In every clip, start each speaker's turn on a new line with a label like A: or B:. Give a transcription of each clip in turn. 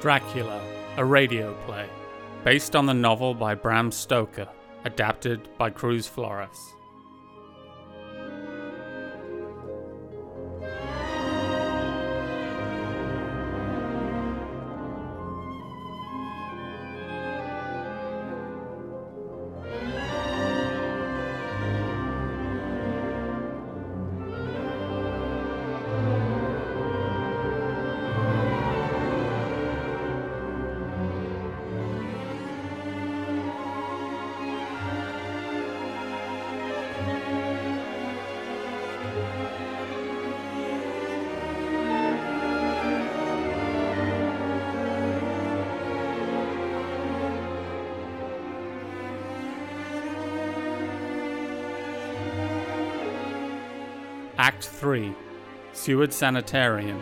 A: Dracula, a radio play, based on the novel by Bram Stoker, adapted by Cruz Flores. Act 3 Seward Sanitarium.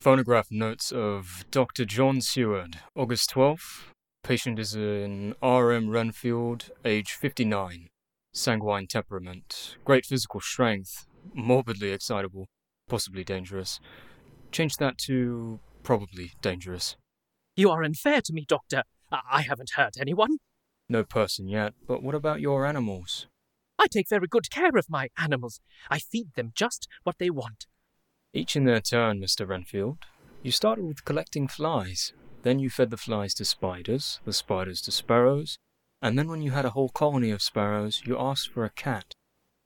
B: Phonograph notes of Dr. John Seward, August 12th. Patient is in R.M. Renfield, age 59. Sanguine temperament, great physical strength, morbidly excitable, possibly dangerous. Change that to probably dangerous.
C: You are unfair to me, Doctor. I I haven't hurt anyone.
B: No person yet, but what about your animals?
C: I take very good care of my animals. I feed them just what they want.
B: Each in their turn, Mr. Renfield. You started with collecting flies. Then you fed the flies to spiders, the spiders to sparrows, and then when you had a whole colony of sparrows, you asked for a cat.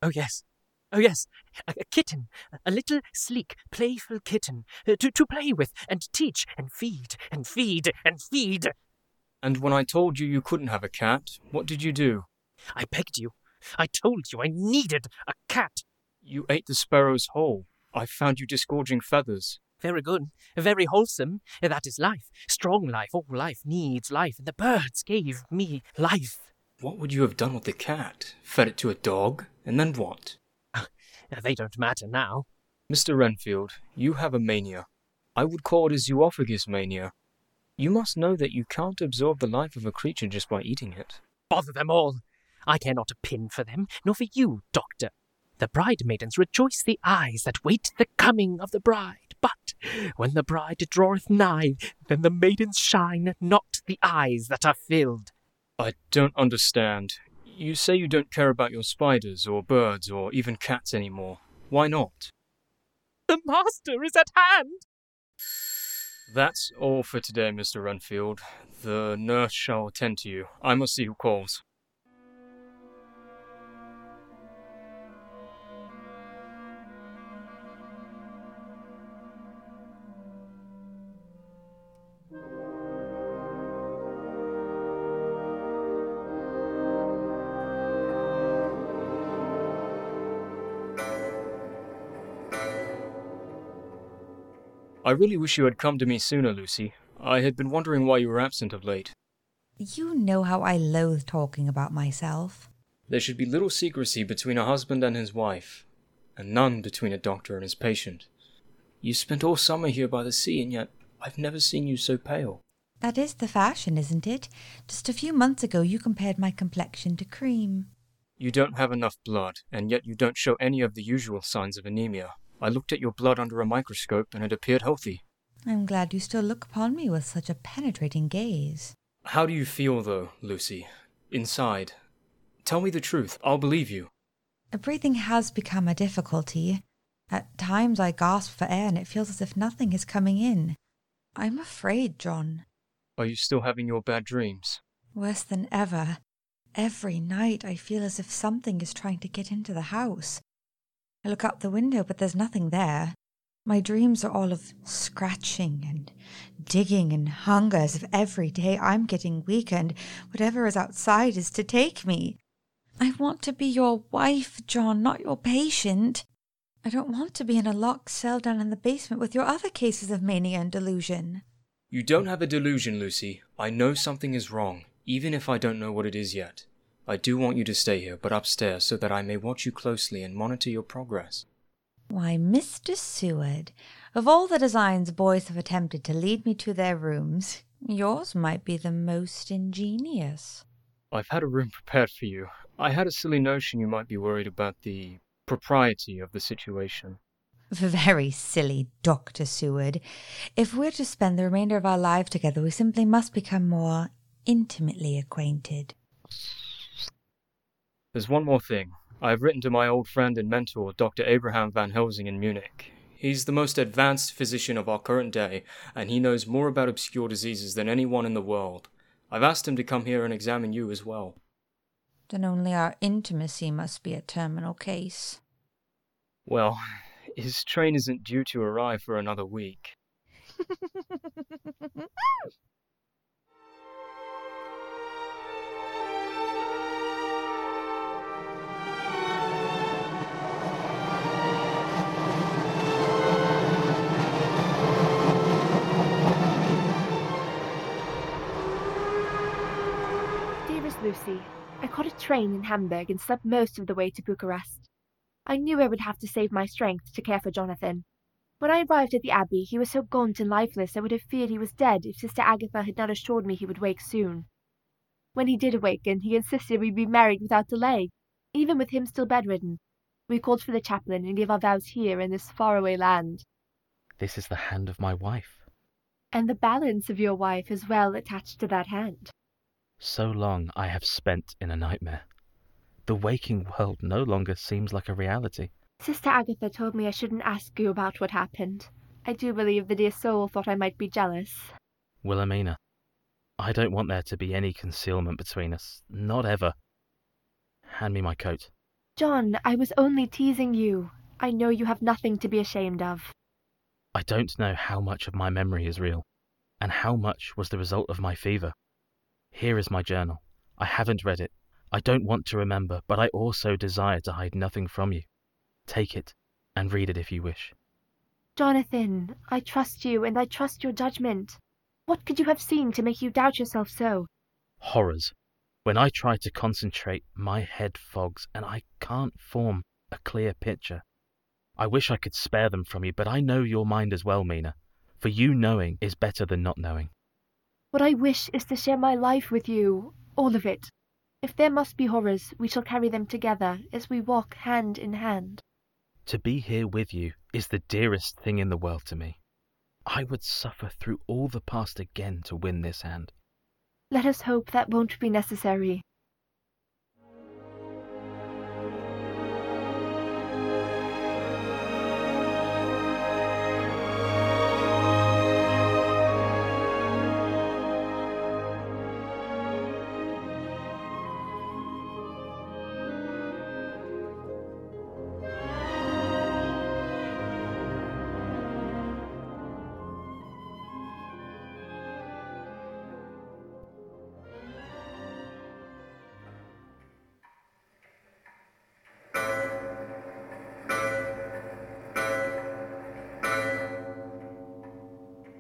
C: Oh, yes. Oh, yes. A, a kitten. A little sleek, playful kitten. uh, to, to play with and teach and feed and feed and feed.
B: And when I told you you couldn't have a cat, what did you do?
C: I begged you. I told you I needed a cat.
B: You ate the sparrows whole. I found you disgorging feathers.
C: Very good. Very wholesome. That is life. Strong life. All life needs life, and the birds gave me life.
B: What would you have done with the cat? Fed it to a dog? And then what?
C: Ah, they don't matter now.
B: Mr. Renfield, you have a mania. I would call it a zoophagous mania. You must know that you can't absorb the life of a creature just by eating it.
C: Bother them all! I care not a pin for them, nor for you, doctor. The bridemaidens rejoice the eyes that wait the coming of the bride. But when the bride draweth nigh, then the maidens shine, not the eyes that are filled.
B: I don't understand. You say you don't care about your spiders or birds or even cats anymore. Why not?
C: The master is at hand!
B: That's all for today, Mr. Renfield. The nurse shall attend to you. I must see who calls. I really wish you had come to me sooner, Lucy. I had been wondering why you were absent of late.
D: You know how I loathe talking about myself.
B: There should be little secrecy between a husband and his wife, and none between a doctor and his patient. You spent all summer here by the sea, and yet I've never seen you so pale.
D: That is the fashion, isn't it? Just a few months ago you compared my complexion to cream.
B: You don't have enough blood, and yet you don't show any of the usual signs of anemia. I looked at your blood under a microscope, and it appeared healthy.
D: I'm glad you still look upon me with such a penetrating gaze.
B: How do you feel, though, Lucy? Inside? Tell me the truth. I'll believe you.
D: Breathing has become a difficulty. At times I gasp for air and it feels as if nothing is coming in. I'm afraid, John.
B: Are you still having your bad dreams?
D: Worse than ever. Every night I feel as if something is trying to get into the house. I look out the window, but there's nothing there. My dreams are all of scratching and digging and hunger, as if every day I'm getting weaker and whatever is outside is to take me. I want to be your wife, John, not your patient. I don't want to be in a locked cell down in the basement with your other cases of mania and delusion.
B: You don't have a delusion, Lucy. I know something is wrong, even if I don't know what it is yet. I do want you to stay here, but upstairs, so that I may watch you closely and monitor your progress.
D: Why, Mr. Seward, of all the designs boys have attempted to lead me to their rooms, yours might be the most ingenious.
B: I've had a room prepared for you. I had a silly notion you might be worried about the propriety of the situation.
D: Very silly, Dr. Seward. If we're to spend the remainder of our lives together, we simply must become more intimately acquainted.
B: There's one more thing. I have written to my old friend and mentor, Dr. Abraham Van Helsing in Munich. He's the most advanced physician of our current day, and he knows more about obscure diseases than anyone in the world. I've asked him to come here and examine you as well.
D: Then only our intimacy must be a terminal case.
B: Well, his train isn't due to arrive for another week.
E: Lucy, I caught a train in Hamburg and slept most of the way to Bucharest. I knew I would have to save my strength to care for Jonathan. When I arrived at the Abbey, he was so gaunt and lifeless I would have feared he was dead if Sister Agatha had not assured me he would wake soon. When he did awaken, he insisted we be married without delay, even with him still bedridden. We called for the chaplain and gave our vows here in this faraway land.
F: This is the hand of my wife.
E: And the balance of your wife is well attached to that hand.
F: So long I have spent in a nightmare. The waking world no longer seems like a reality.
E: Sister Agatha told me I shouldn't ask you about what happened. I do believe the dear soul thought I might be jealous.
F: Wilhelmina, I don't want there to be any concealment between us. Not ever. Hand me my coat.
E: John, I was only teasing you. I know you have nothing to be ashamed of.
F: I don't know how much of my memory is real, and how much was the result of my fever. Here is my journal. I haven't read it. I don't want to remember, but I also desire to hide nothing from you. Take it, and read it if you wish.
E: Jonathan, I trust you, and I trust your judgment. What could you have seen to make you doubt yourself so?
F: Horrors. When I try to concentrate, my head fogs, and I can't form a clear picture. I wish I could spare them from you, but I know your mind as well, Mina, for you knowing is better than not knowing.
E: What I wish is to share my life with you, all of it. If there must be horrors, we shall carry them together as we walk hand in hand.
F: To be here with you is the dearest thing in the world to me. I would suffer through all the past again to win this hand.
E: Let us hope that won't be necessary.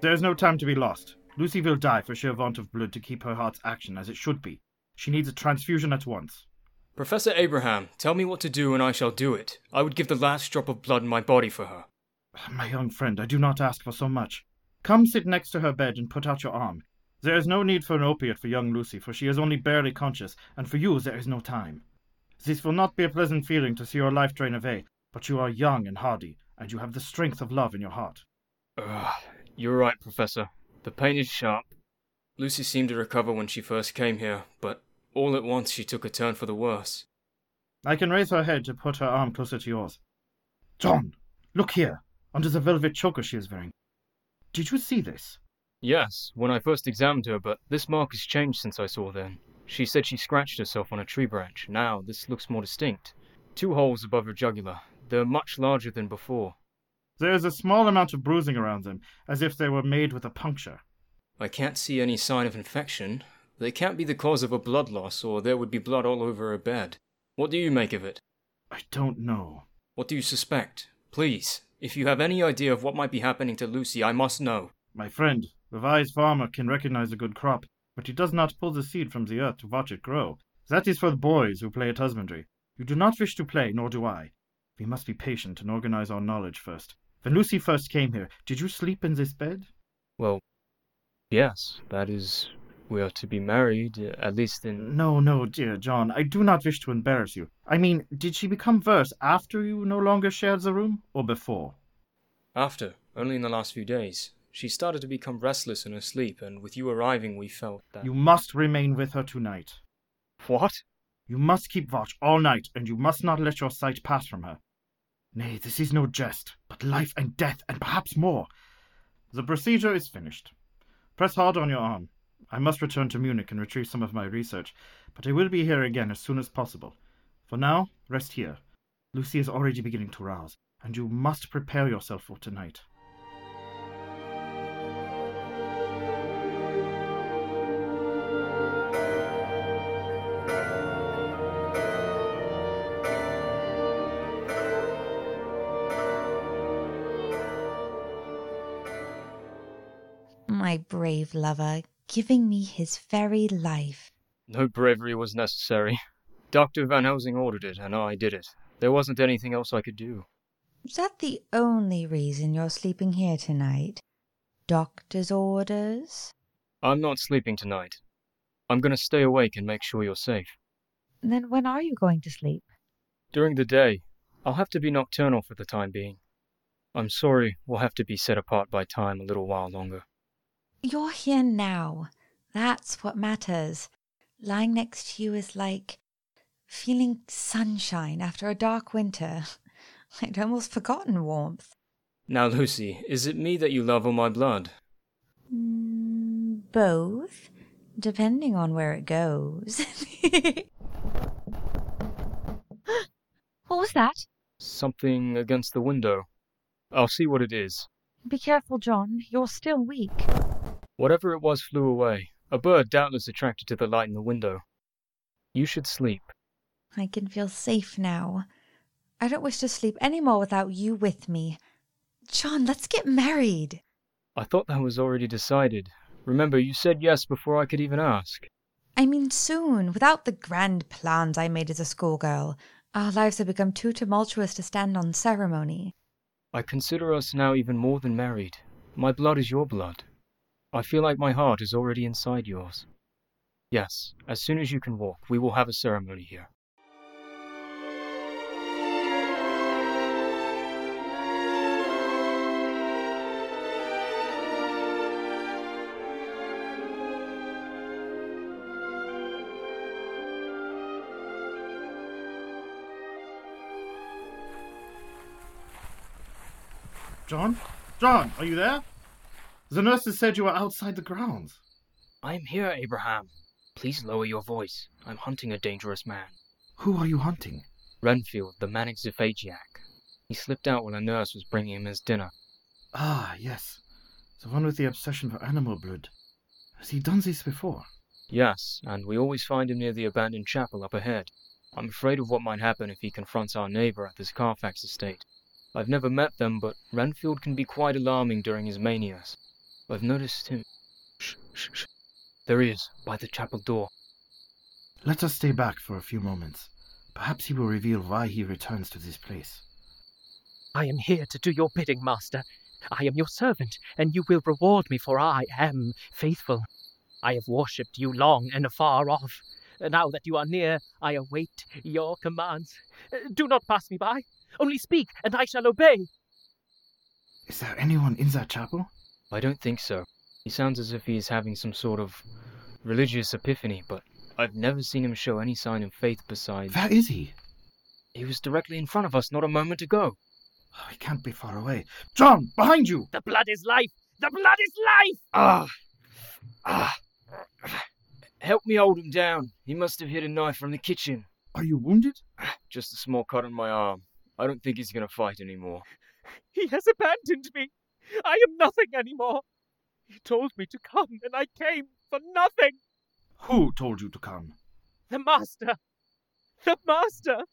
G: There is no time to be lost. Lucy will die for sheer want of blood to keep her heart's action as it should be. She needs a transfusion at once.
B: Professor Abraham, tell me what to do and I shall do it. I would give the last drop of blood in my body for her.
G: Ah, my young friend, I do not ask for so much. Come sit next to her bed and put out your arm. There is no need for an opiate for young Lucy, for she is only barely conscious, and for you there is no time. This will not be a pleasant feeling to see your life drain away, but you are young and hardy, and you have the strength of love in your heart.
B: Ugh, you're right, Professor. The pain is sharp. Lucy seemed to recover when she first came here, but all at once she took a turn for the worse.
G: I can raise her head to put her arm closer to yours. John, look here, under the velvet choker she is wearing. Did you see this?
B: Yes, when I first examined her, but this mark has changed since I saw then. She said she scratched herself on a tree branch. Now this looks more distinct. Two holes above her jugular. They're much larger than before.
G: There is a small amount of bruising around them, as if they were made with a puncture.
B: I can't see any sign of infection. They can't be the cause of a blood loss, or there would be blood all over her bed. What do you make of it?
G: I don't know.
B: What do you suspect? Please, if you have any idea of what might be happening to Lucy, I must know.
G: My friend, the wise farmer can recognize a good crop, but he does not pull the seed from the earth to watch it grow. That is for the boys who play at husbandry. You do not wish to play, nor do I. We must be patient and organize our knowledge first. When Lucy first came here, did you sleep in this bed?
B: Well, yes, that is We are to be married, uh, at least in.
G: No, no, dear John, I do not wish to embarrass you. I mean, did she become worse after you no longer shared the room, or before?
B: After, only in the last few days. She started to become restless in her sleep, and with you arriving, we felt that.
G: You must remain with her tonight.
B: What?
G: You must keep watch all night, and you must not let your sight pass from her. Nay, this is no jest, life and death, and perhaps more. The procedure is finished. Press hard on your arm. I must return to Munich and retrieve some of my research, but I will be here again as soon as possible. For now, rest here. Lucy is already beginning to rouse, and you must prepare yourself for tonight.
D: Brave lover, giving me his very life.
B: No bravery was necessary. Dr. Van Helsing ordered it, and I did it. There wasn't anything else I could do.
D: Is that the only reason you're sleeping here tonight? Doctor's orders?
B: I'm not sleeping tonight. I'm going to stay awake and make sure you're safe.
D: Then when are you going to sleep?
B: During the day, I'll have to be nocturnal for the time being. I'm sorry we'll have to be set apart by time a little while longer.
D: You're here now. That's what matters. Lying next to you is like feeling sunshine after a dark winter. I'd almost forgotten warmth.
B: Now, Lucy, is it me that you love or my blood?
D: Mm, both, depending on where it goes.
E: What was that?
B: Something against the window. I'll see what it is.
D: Be careful, John. You're still weak.
B: Whatever it was flew away. A bird doubtless attracted to the light in the window. You should sleep.
D: I can feel safe now. I don't wish to sleep any more without you with me. John, let's get married.
B: I thought that was already decided. Remember, you said yes before I could even ask.
D: I mean, soon, without the grand plans I made as a schoolgirl. Our lives have become too tumultuous to stand on ceremony.
B: I consider us now even more than married. My blood is your blood. I feel like my heart is already inside yours. Yes, as soon as you can walk, we will have a ceremony here.
G: John? John, are you there? The nurses said you were outside the grounds.
B: I am here, Abraham. Please lower your voice. I'm hunting a dangerous man.
G: Who are you hunting?
B: Renfield, the manic Zephagiac. He slipped out when a nurse was bringing him his dinner.
G: Ah, yes. The one with the obsession for animal blood. Has he done this before?
B: Yes, and we always find him near the abandoned chapel up ahead. I'm afraid of what might happen if he confronts our neighbor at this Carfax estate. I've never met them, but Renfield can be quite alarming during his manias. I've noticed him. Shh, shh, shh. There he is, by the chapel door.
G: Let us stay back for a few moments. Perhaps he will reveal why he returns to this place.
C: I am here to do your bidding, master. I am your servant, and you will reward me, for I am faithful. I have worshipped you long and afar off. Now that you are near, I await your commands. Do not pass me by. Only speak, and I shall obey.
G: Is there anyone in that chapel?
B: I don't think so. He sounds as if he is having some sort of religious epiphany, but I've never seen him show any sign of faith besides.
G: Where is he?
B: He was directly in front of us not a moment ago.
G: Oh, he can't be far away. John, behind you!
C: The blood is life! The blood is life!
B: Ah! Ah! Help me hold him down. He must have hit a knife from the kitchen.
G: Are you wounded?
B: Just a small cut on my arm. I don't think he's going to fight anymore.
C: He has abandoned me. I am nothing anymore. He told me to come, and I came for nothing.
G: Who told you to come?
C: The master. The master.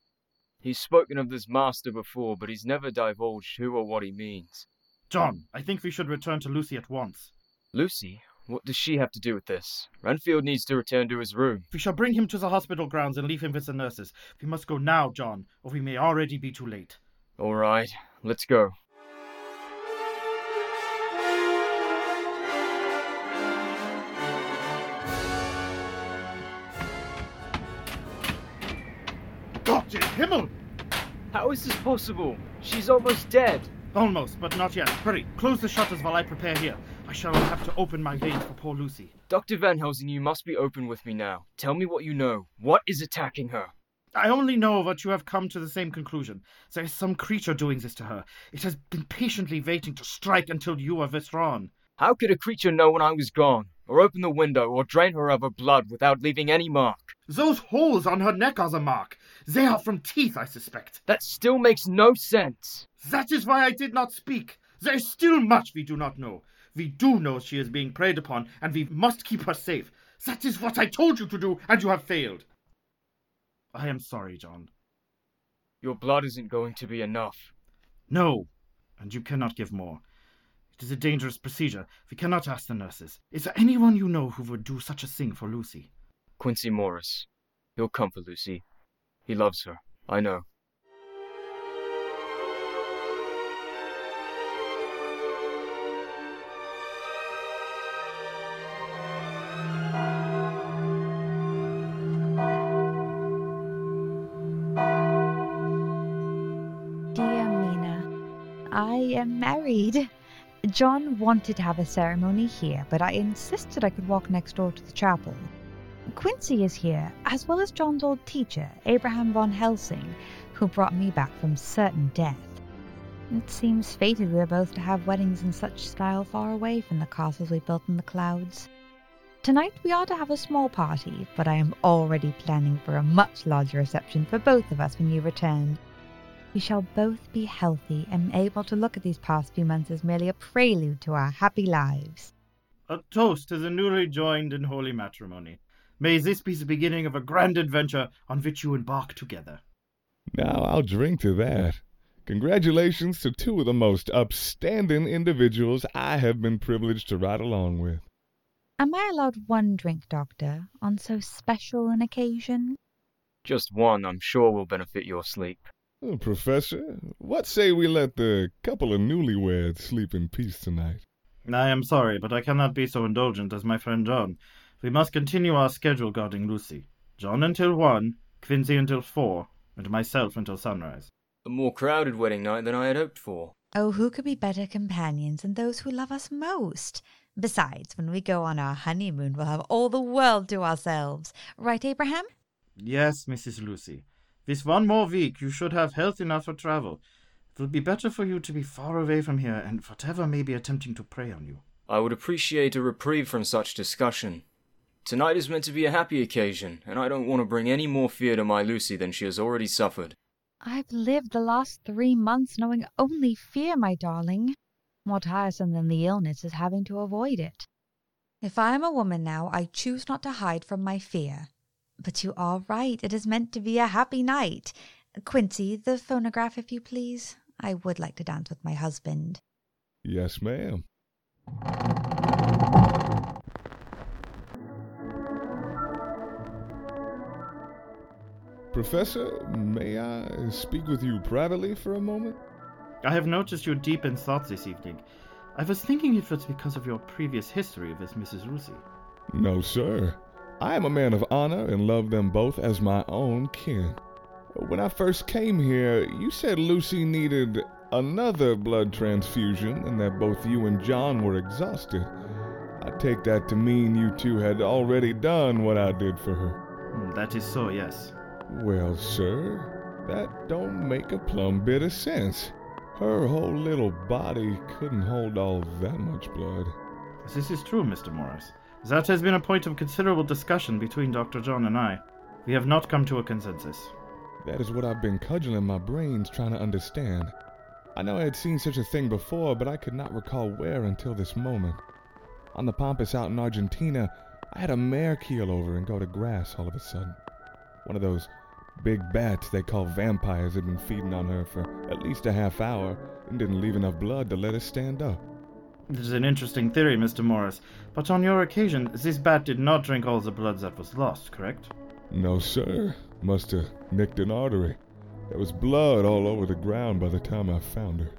B: He's spoken of this master before, but he's never divulged who or what he means.
G: John, I think we should return to Lucy at once.
B: Lucy? What does she have to do with this? Renfield needs to return to his room.
G: We shall bring him to the hospital grounds and leave him with the nurses. We must go now, John, or we may already be too late.
B: All right, let's go.
G: Himmel!
B: How is this possible? She's almost dead.
G: Almost, but not yet. Hurry, close the shutters while I prepare here. I shall have to open my veins for poor Lucy.
B: Dr. Van Helsing, you must be open with me now. Tell me what you know. What is attacking her?
G: I only know that you have come to the same conclusion. There is some creature doing this to her. It has been patiently waiting to strike until you are withdrawn.
B: How could a creature know when I was gone, or open the window, or drain her of her blood without leaving any mark?
G: Those holes on her neck are the mark. They are from teeth, I suspect.
B: That still makes no sense.
G: That is why I did not speak. There is still much we do not know. We do know she is being preyed upon, and we must keep her safe. That is what I told you to do, and you have failed. I am sorry, John.
B: Your blood isn't going to be enough.
G: No, and you cannot give more. It is a dangerous procedure. We cannot ask the nurses. Is there anyone you know who would do such a thing for Lucy?
B: Quincy Morris. He'll come for Lucy. He loves her. I know.
D: Dear Mina, I am married. John wanted to have a ceremony here, but I insisted I could walk next door to the chapel. Quincy is here, as well as John's old teacher, Abraham Van Helsing, who brought me back from certain death. It seems fated we are both to have weddings in such style far away from the castles we built in the clouds. Tonight we are to have a small party, but I am already planning for a much larger reception for both of us when you return. We shall both be healthy and able to look at these past few months as merely a prelude to our happy lives.
G: A toast to the newly joined in holy matrimony. May this be the beginning of a grand adventure on which you embark together.
H: Now I'll drink to that. Congratulations to two of the most upstanding individuals I have been privileged to ride along with.
D: Am I allowed one drink, Doctor, on so special an occasion?
B: Just one, I'm sure, will benefit your sleep.
H: Uh, Professor, what say we let the couple of newlyweds sleep in peace tonight?
G: I am sorry, but I cannot be so indulgent as my friend John. We must continue our schedule guarding Lucy. John until one, Quincy until four, and myself until sunrise.
B: A more crowded wedding night than I had hoped for.
D: Oh, who could be better companions than those who love us most? Besides, when we go on our honeymoon, we'll have all the world to ourselves. Right, Abraham?
G: Yes, Mrs. Lucy. This one more week you should have health enough for travel. It will be better for you to be far away from here and whatever may be attempting to prey on you.
B: I would appreciate a reprieve from such discussion. Tonight is meant to be a happy occasion, and I don't want to bring any more fear to my Lucy than she has already suffered.
D: I've lived the last three months knowing only fear, my darling. More tiresome than the illness is having to avoid it. If I am a woman now, I choose not to hide from my fear. But you are right, it is meant to be a happy night. Quincy, the phonograph, if you please. I would like to dance with my husband.
H: Yes, ma'am. Professor, may I speak with you privately for a moment?
G: I have noticed you deep in thought this evening. I was thinking if it was because of your previous history with Mrs. Lucy.
H: No, sir. I am a man of honor and love them both as my own kin. When I first came here, you said Lucy needed another blood transfusion and that both you and John were exhausted. I take that to mean you two had already done what I did for her.
G: Hmm, That is so, yes.
H: Well, sir, that don't make a plumb bit of sense. Her whole little body couldn't hold all that much blood.
G: This is true, Mr. Morris. That has been a point of considerable discussion between Dr. John and I. We have not come to a consensus.
H: That is what I've been cudgeling my brains trying to understand. I know I had seen such a thing before, but I could not recall where until this moment. On the Pampas out in Argentina, I had a mare keel over and go to grass all of a sudden. One of those big bats they call vampires had been feeding on her for at least a half hour and didn't leave enough blood to let her stand up.
G: It is an interesting theory, Mr. Morris, but on your occasion, this bat did not drink all the blood that was lost, correct?
H: No, sir. Must have nicked an artery. There was blood all over the ground by the time I found her.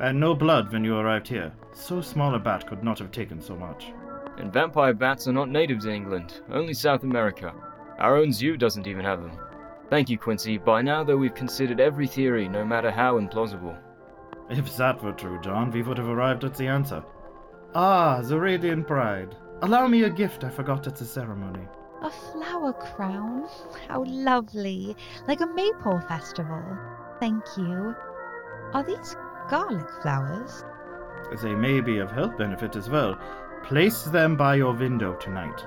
G: And no blood when you arrived here. So small a bat could not have taken so much.
B: And vampire bats are not native to England, only South America. Our own zoo doesn't even have them. Thank you, Quincy. By now, though, we've considered every theory, no matter how implausible.
G: If that were true, John, we would have arrived at the answer. Ah, the Radiant Bride. Allow me a gift I forgot at the ceremony.
D: A flower crown? How lovely. Like a maypole festival. Thank you. Are these garlic flowers?
G: They may be of health benefit as well. Place them by your window tonight.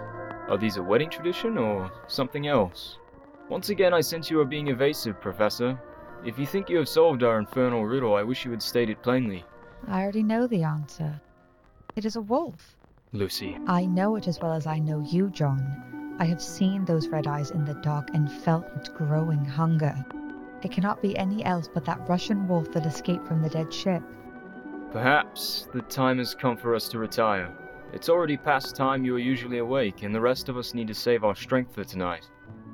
B: Are these a wedding tradition or something else? Once again, I sense you are being evasive, Professor. If you think you have solved our infernal riddle, I wish you had stated plainly.
D: I already know the answer. It is a wolf.
B: Lucy.
D: I know it as well as I know you, John. I have seen those red eyes in the dark and felt its growing hunger. It cannot be any else but that Russian wolf that escaped from the dead ship.
B: Perhaps the time has come for us to retire. It's already past time you are usually awake, and the rest of us need to save our strength for tonight.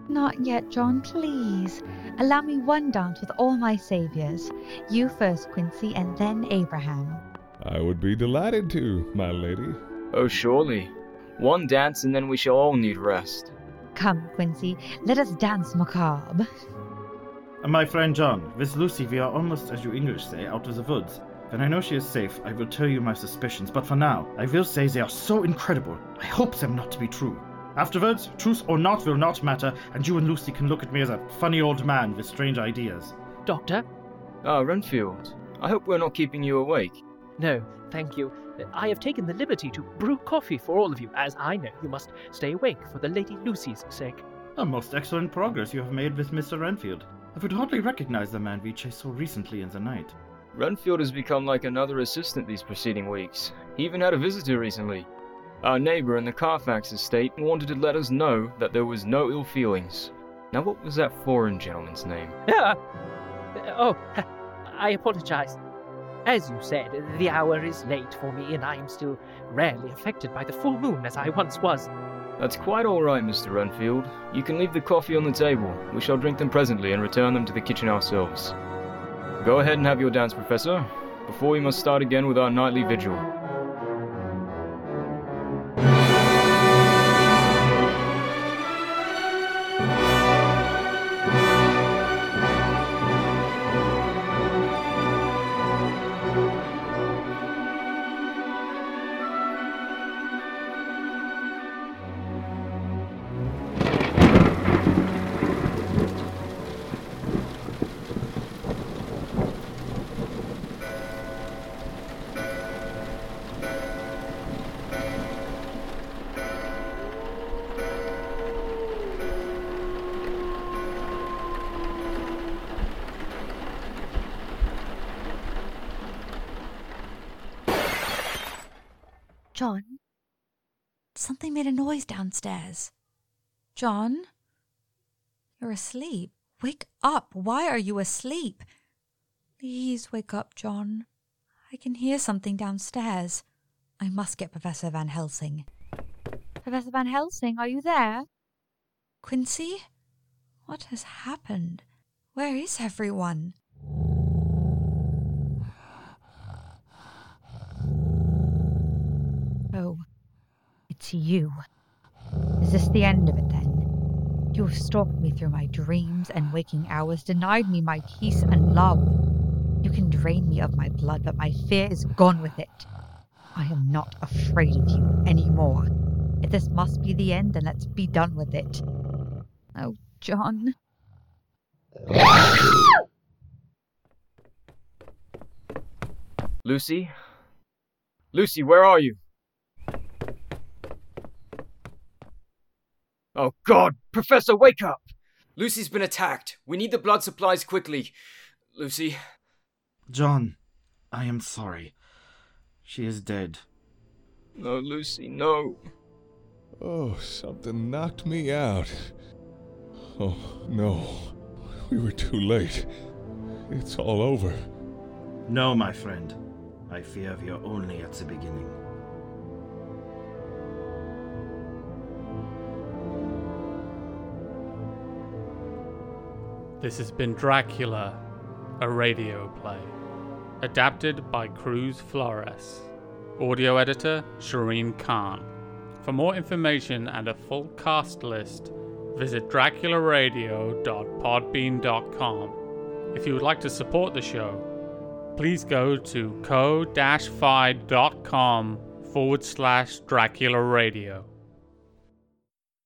D: Not yet, John, please. Allow me one dance with all my saviors. You first, Quincy, and then Abraham.
H: I would be delighted to, my lady.
B: Oh, surely. One dance, and then we shall all need rest.
D: Come, Quincy, let us dance macabre.
G: And my friend John, with Lucy we are almost, as you English say, out of the woods. When I know she is safe, I will tell you my suspicions, but for now, I will say they are so incredible, I hope them not to be true. Afterwards, truth or not will not matter, and you and Lucy can look at me as a funny old man with strange ideas.
C: Doctor?
B: Ah, Renfield. I hope we're not keeping you awake.
C: No, thank you. I have taken the liberty to brew coffee for all of you, as I know you must stay awake for the Lady Lucy's sake.
G: A most excellent progress you have made with Mr. Renfield. I would hardly recognize the man we chased so recently in the night.
B: Renfield has become like another assistant these preceding weeks. He even had a visitor recently. Our neighbor in the Carfax estate wanted to let us know that there was no ill feelings. Now, what was that foreign gentleman's name?
C: Ah! Oh, I apologize. As you said, the hour is late for me, and I am still rarely affected by the full moon as I once was.
B: That's quite all right, Mr. Renfield. You can leave the coffee on the table. We shall drink them presently and return them to the kitchen ourselves. Go ahead and have your dance, Professor, before we must start again with our nightly vigil.
D: John? Something made a noise downstairs. John? You're asleep. Wake up. Why are you asleep? Please wake up, John. I can hear something downstairs. I must get Professor Van Helsing. Professor Van Helsing, are you there? Quincy? What has happened? Where is everyone? Oh, it's you. Is this the end of it then? You have stalked me through my dreams and waking hours, denied me my peace and love. You can drain me of my blood, but my fear is gone with it. I am not afraid of you anymore. If this must be the end, then let's be done with it. Oh, John.
B: Lucy? Lucy, where are you? Oh god! Professor, wake up! Lucy's been attacked. We need the blood supplies quickly. Lucy.
G: John, I am sorry. She is dead.
B: No, Lucy, no.
H: Oh, something knocked me out. Oh, no. We were too late. It's all over.
G: No, my friend. I fear we are only at the beginning.
A: This has been Dracula, a radio play. Adapted by Cruz Flores. Audio editor Shireen Khan. For more information and a full cast list, visit dracularadio.podbean.com. If you would like to support the show, please go to ko-fi.com forward slash Dracula Radio.